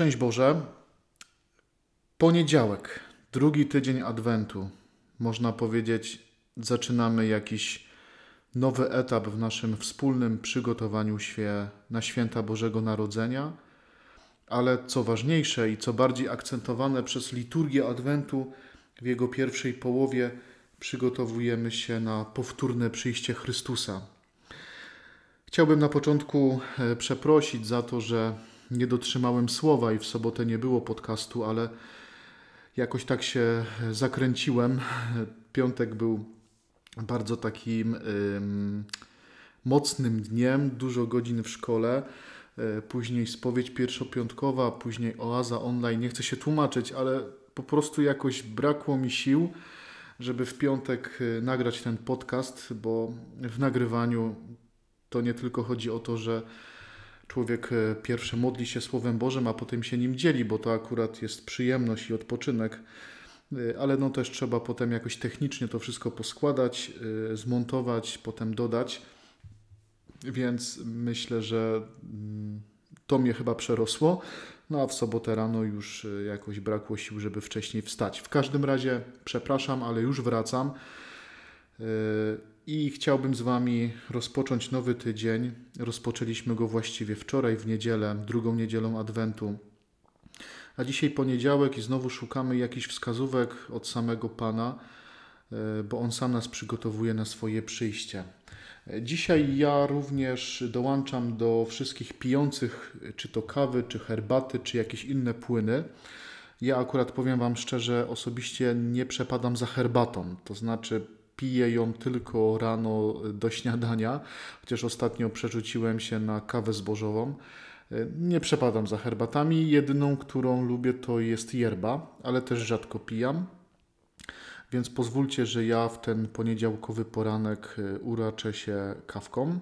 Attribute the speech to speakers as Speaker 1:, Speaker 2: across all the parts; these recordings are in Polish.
Speaker 1: Szczęść Boże. Poniedziałek, drugi tydzień Adwentu. Można powiedzieć, zaczynamy jakiś nowy etap w naszym wspólnym przygotowaniu się na święta Bożego Narodzenia. Ale co ważniejsze i co bardziej akcentowane przez liturgię Adwentu, w jego pierwszej połowie przygotowujemy się na powtórne przyjście Chrystusa. Chciałbym na początku e, przeprosić za to, że nie dotrzymałem słowa i w sobotę nie było podcastu, ale jakoś tak się zakręciłem. Piątek był bardzo takim ym, mocnym dniem, dużo godzin w szkole. E, później spowiedź pierwszopiątkowa, później oaza online. Nie chcę się tłumaczyć, ale po prostu jakoś brakło mi sił, żeby w piątek e, nagrać ten podcast, bo w nagrywaniu to nie tylko chodzi o to, że człowiek e, pierwsze modli się Słowem Bożym, a potem się nim dzieli, bo to akurat jest przyjemność i odpoczynek, e, ale no też trzeba potem jakoś technicznie to wszystko poskładać, e, zmontować, potem dodać. Więc myślę, że mm, to mnie chyba przerosło. No a w sobotę rano już jakoś brakło sił, żeby wcześniej wstać. W każdym razie przepraszam, ale już wracam i chciałbym z Wami rozpocząć nowy tydzień. Rozpoczęliśmy go właściwie wczoraj, w niedzielę, drugą niedzielą Adwentu. A dzisiaj poniedziałek i znowu szukamy jakichś wskazówek od samego Pana, e, bo On sam nas przygotowuje na swoje przyjście. Dzisiaj ja również dołączam do wszystkich pijących, czy to kawy, czy herbaty, czy jakieś inne płyny. Ja akurat powiem Wam szczerze, osobiście nie przepadam za herbatą. To znaczy, piję ją tylko rano do śniadania, chociaż ostatnio przerzuciłem się na kawę zbożową. Nie przepadam za herbatami. Jedyną, którą lubię, to jest yerba, ale też rzadko pijam. Więc pozwólcie, że ja w ten poniedziałkowy poranek e, uraczę się kawką.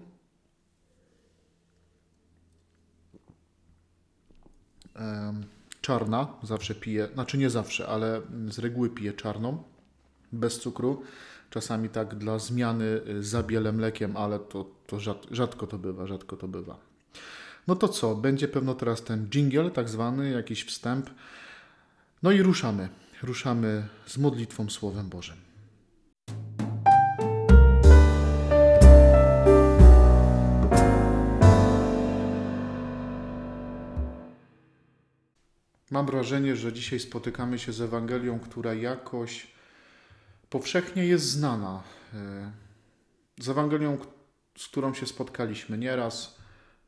Speaker 1: Czarna, zawsze piję, znaczy nie zawsze, ale z reguły piję czarną, bez cukru. Czasami tak dla zmiany y, zabielę mlekiem, ale to, to rzadko to bywa, rzadko to bywa. No to co? Będzie pewno teraz ten jingle, tak zwany, jakiś wstęp. No i ruszamy. Ruszamy z modlitwą Słowem Bożym. Mam wrażenie, że dzisiaj spotykamy się z Ewangelią, która jakoś powszechnie jest znana. E, z Ewangelią, z którą się spotkaliśmy nieraz,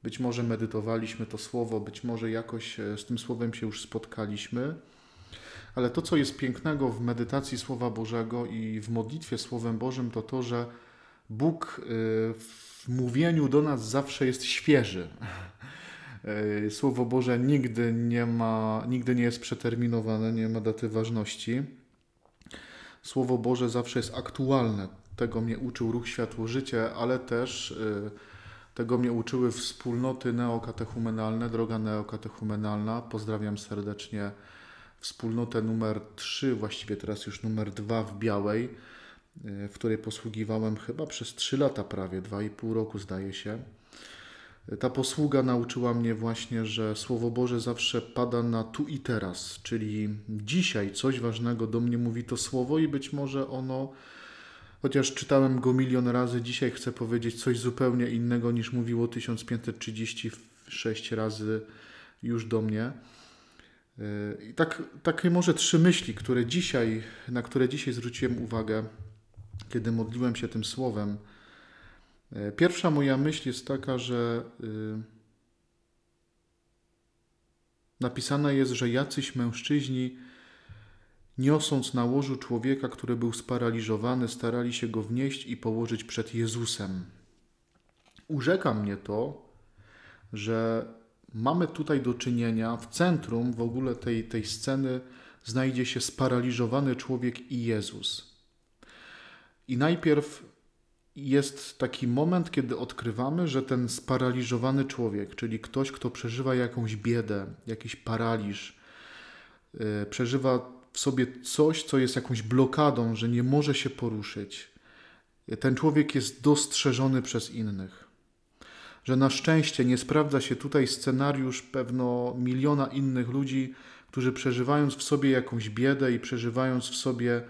Speaker 1: być może medytowaliśmy to słowo, być może jakoś e, z tym słowem się już spotkaliśmy. Ale to, co jest pięknego w medytacji Słowa Bożego i w modlitwie Słowem Bożym, to to, że Bóg e, w mówieniu do nas zawsze jest świeży. Słowo Boże nigdy nie ma, nigdy nie jest przeterminowane, nie ma daty ważności. Słowo Boże zawsze jest aktualne. Tego mnie uczył Ruch Światło Życie, ale też y, tego mnie uczyły wspólnoty neokatechumenalne, droga neokatechumenalna. Pozdrawiam serdecznie wspólnotę numer 3, właściwie teraz już numer 2 w Białej, y, w której posługiwałem chyba przez 3 lata prawie, 2,5 roku zdaje się. Ta posługa nauczyła mnie właśnie, że Słowo Boże zawsze pada na tu i teraz, czyli dzisiaj coś ważnego do mnie mówi to Słowo i być może ono, chociaż czytałem go milion razy, dzisiaj chcę powiedzieć coś zupełnie innego niż mówiło 1536 razy już do mnie. I tak, takie może trzy myśli, które dzisiaj, na które dzisiaj zwróciłem uwagę, kiedy modliłem się tym Słowem – pierwsza moja myśl jest taka, że y, napisane jest, że jacyś mężczyźni, niosąc na łożu człowieka, który był sparaliżowany, starali się go wnieść i położyć przed Jezusem. Urzeka mnie to, że mamy tutaj do czynienia, w centrum w ogóle tej, tej sceny znajdzie się sparaliżowany człowiek i Jezus. I najpierw jest taki moment, kiedy odkrywamy, że ten sparaliżowany człowiek, czyli ktoś, kto przeżywa jakąś biedę, jakiś paraliż, yy, przeżywa w sobie coś, co jest jakąś blokadą, że nie może się poruszyć, ten człowiek jest dostrzeżony przez innych. że na szczęście nie sprawdza się tutaj scenariusz pewno miliona innych ludzi, którzy przeżywając w sobie jakąś biedę i przeżywając w sobie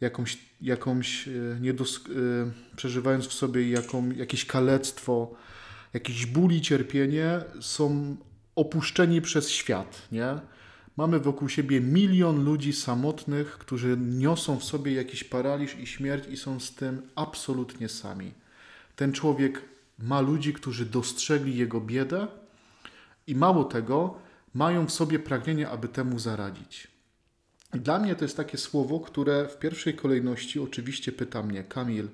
Speaker 1: jakąś, jakąś e, niedos- e, przeżywając w sobie jaką, jakieś kalectwo, jakiś ból i cierpienie, są opuszczeni przez świat, nie? Mamy wokół siebie milion ludzi samotnych, którzy niosą w sobie jakiś paraliż i śmierć i są z tym absolutnie sami. Ten człowiek ma ludzi, którzy dostrzegli jego biedę i mało tego, mają w sobie pragnienie, aby temu zaradzić. Dla mnie to jest takie słowo, które w pierwszej kolejności oczywiście pyta mnie, Kamil,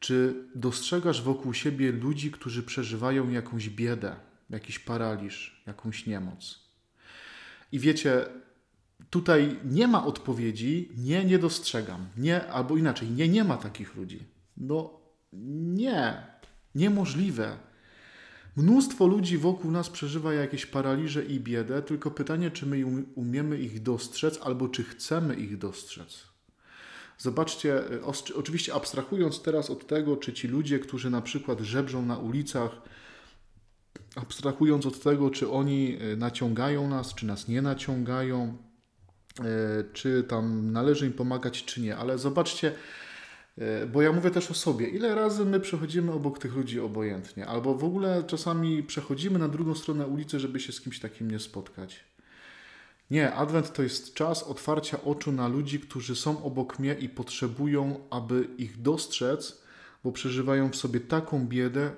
Speaker 1: czy dostrzegasz wokół siebie ludzi, którzy przeżywają jakąś biedę, jakiś paraliż, jakąś niemoc? I wiecie, tutaj nie ma odpowiedzi, nie, nie dostrzegam, nie, albo inaczej, nie, nie ma takich ludzi. No nie, niemożliwe. Mnóstwo ludzi wokół nas przeżywa jakieś paraliże i biedę, tylko pytanie, czy my umiemy ich dostrzec, albo czy chcemy ich dostrzec. Zobaczcie, oczywiście abstrahując teraz od tego, czy ci ludzie, którzy na przykład żebrzą na ulicach, abstrahując od tego, czy oni e, naciągają nas, czy nas nie naciągają, e, czy tam należy im pomagać, czy nie, ale zobaczcie, bo ja mówię też o sobie, ile razy my przechodzimy obok tych ludzi obojętnie, albo w ogóle czasami przechodzimy na drugą stronę ulicy, żeby się z kimś takim nie spotkać. Nie, Adwent to jest czas otwarcia oczu na ludzi, którzy są obok mnie i potrzebują, aby ich dostrzec, bo przeżywają w sobie taką biedę,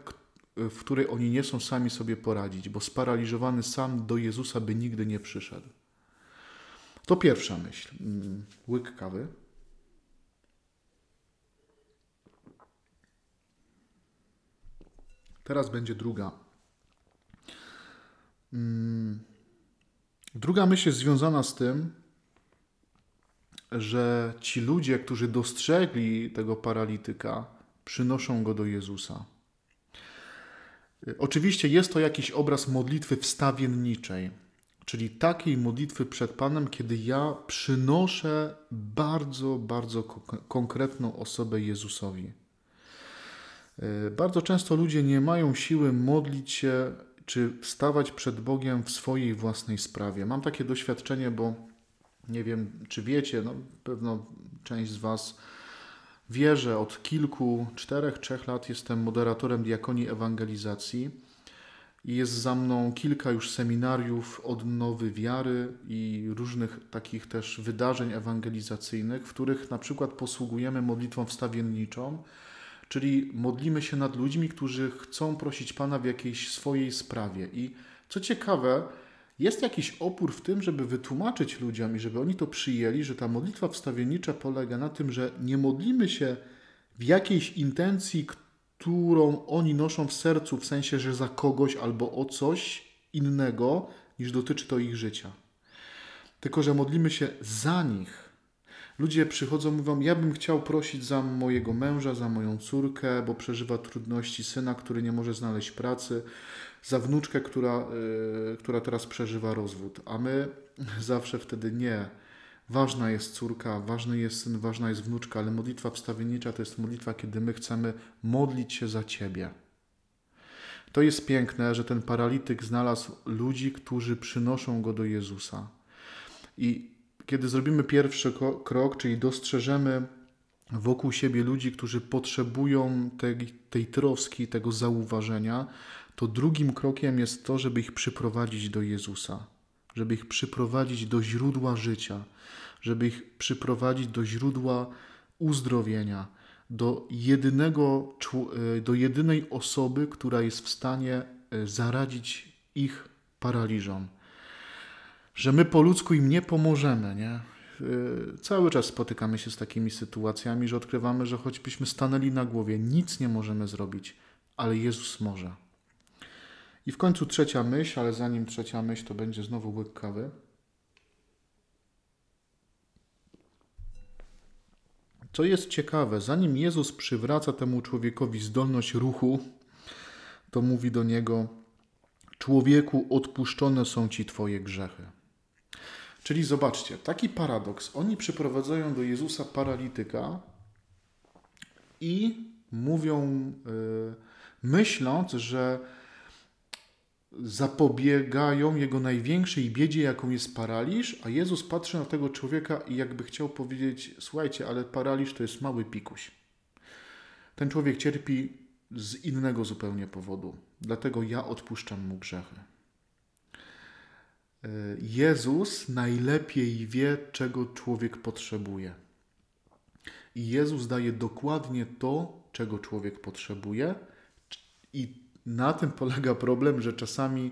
Speaker 1: w której oni nie są sami sobie poradzić, bo sparaliżowany sam do Jezusa by nigdy nie przyszedł. To pierwsza myśl. Mm, łyk kawy. Teraz będzie druga. Mm, druga myśl jest związana z tym, że ci ludzie, którzy dostrzegli tego paralityka, przynoszą go do Jezusa. Oczywiście jest to jakiś obraz modlitwy wstawienniczej, czyli takiej modlitwy przed Panem, kiedy ja przynoszę bardzo, bardzo konkretną osobę Jezusowi. E, bardzo często ludzie nie mają siły modlić się czy stawać przed Bogiem w swojej własnej sprawie. Mam takie doświadczenie, bo nie wiem, czy wiecie, no, pewno część z Was Wierzę od kilku, czterech, trzech lat jestem moderatorem diakonii ewangelizacji i jest za mną kilka już seminariów odnowy wiary i różnych takich też wydarzeń ewangelizacyjnych, w których na przykład posługujemy modlitwą wstawienniczą, czyli modlimy się nad ludźmi, którzy chcą prosić Pana w jakiejś swojej sprawie. I co ciekawe, jest jakiś opór w tym, żeby wytłumaczyć ludziom i żeby oni to przyjęli, że ta modlitwa wstawiennicza polega na tym, że nie modlimy się w jakiejś intencji, którą oni noszą w sercu, w sensie, że za kogoś albo o coś innego, niż dotyczy to ich życia. Tylko, że modlimy się za nich. Ludzie przychodzą, mówią: Ja bym chciał prosić za mojego męża, za moją córkę, bo przeżywa trudności syna, który nie może znaleźć pracy za wnuczkę, która, yy, która teraz przeżywa rozwód, a my zawsze wtedy nie. Ważna jest córka, ważny jest syn, ważna jest wnuczka, ale modlitwa wstawiennicza to jest modlitwa, kiedy my chcemy modlić się za Ciebie. To jest piękne, że ten paralityk znalazł ludzi, którzy przynoszą go do Jezusa. I kiedy zrobimy pierwszy krok, czyli dostrzeżemy wokół siebie ludzi, którzy potrzebują tej, tej troski, tego zauważenia, to drugim krokiem jest to, żeby ich przyprowadzić do Jezusa, żeby ich przyprowadzić do źródła życia, żeby ich przyprowadzić do źródła uzdrowienia, do, jedynego, e, do jedynej osoby, która jest w stanie e, zaradzić ich paraliżom. Że my po ludzku im nie pomożemy, nie? E, cały czas spotykamy się z takimi sytuacjami, że odkrywamy, że choćbyśmy stanęli na głowie, nic nie możemy zrobić, ale Jezus może. I w końcu trzecia myśl, ale zanim trzecia myśl, to będzie znowu łyk kawy. Co jest ciekawe, zanim Jezus przywraca temu człowiekowi zdolność ruchu, to mówi do niego: Człowieku, odpuszczone są ci Twoje grzechy. Czyli zobaczcie, taki paradoks. Oni przyprowadzają do Jezusa paralityka i mówią. Yy, myśląc, że zapobiegają jego największej biedzie, jaką jest paraliż, a Jezus patrzy na tego człowieka i jakby chciał powiedzieć: Słuchajcie, ale paraliż to jest mały pikuś. Ten człowiek cierpi z innego zupełnie powodu, dlatego ja odpuszczam mu grzechy. Jezus najlepiej wie, czego człowiek potrzebuje. I Jezus daje dokładnie to, czego człowiek potrzebuje, i na tym polega problem, że czasami,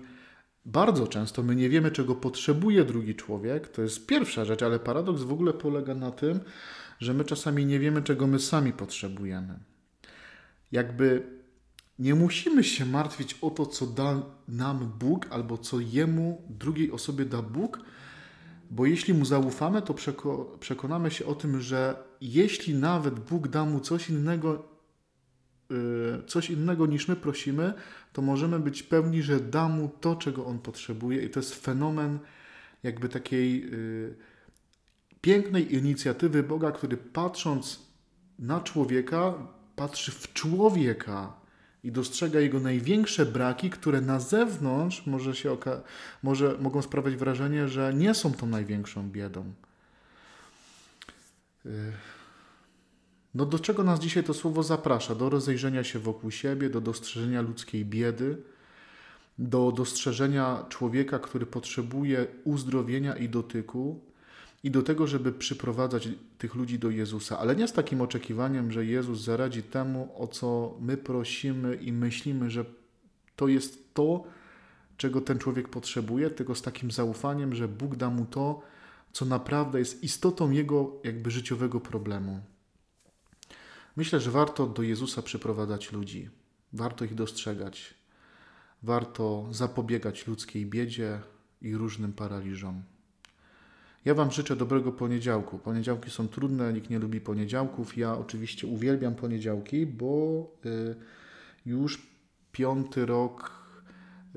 Speaker 1: bardzo często, my nie wiemy, czego potrzebuje drugi człowiek. To jest pierwsza rzecz, ale paradoks w ogóle polega na tym, że my czasami nie wiemy, czego my sami potrzebujemy. Jakby nie musimy się martwić o to, co da nam Bóg, albo co jemu, drugiej osobie da Bóg, bo jeśli mu zaufamy, to przekonamy się o tym, że jeśli nawet Bóg da mu coś innego, y, coś innego niż my prosimy, to możemy być pewni, że da mu to, czego on potrzebuje, i to jest fenomen jakby takiej y, pięknej inicjatywy Boga, który patrząc na człowieka, patrzy w człowieka i dostrzega jego największe braki, które na zewnątrz może się może, mogą sprawiać wrażenie, że nie są tą największą biedą. Y, no do czego nas dzisiaj to słowo zaprasza? Do rozejrzenia się wokół siebie, do dostrzeżenia ludzkiej biedy, do dostrzeżenia człowieka, który potrzebuje uzdrowienia i dotyku, i do tego, żeby przyprowadzać tych ludzi do Jezusa, ale nie z takim oczekiwaniem, że Jezus zaradzi temu, o co my prosimy i myślimy, że to jest to, czego ten człowiek potrzebuje, tylko z takim zaufaniem, że Bóg da mu to, co naprawdę jest istotą jego jakby życiowego problemu. Myślę, że warto do Jezusa przyprowadzać ludzi, warto ich dostrzegać, warto zapobiegać ludzkiej biedzie i różnym paraliżom. Ja Wam życzę dobrego poniedziałku. Poniedziałki są trudne, nikt nie lubi poniedziałków. Ja oczywiście uwielbiam poniedziałki, bo y, już piąty rok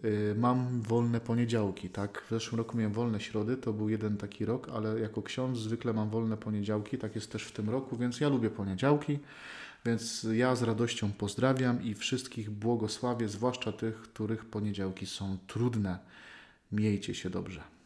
Speaker 1: y, mam wolne poniedziałki. Tak? W zeszłym roku miałem wolne środy, to był jeden taki rok, ale jako ksiądz zwykle mam wolne poniedziałki. Tak jest też w tym roku, więc ja lubię poniedziałki. Więc ja z radością pozdrawiam i wszystkich błogosławię, zwłaszcza tych, których poniedziałki są trudne. Miejcie się dobrze.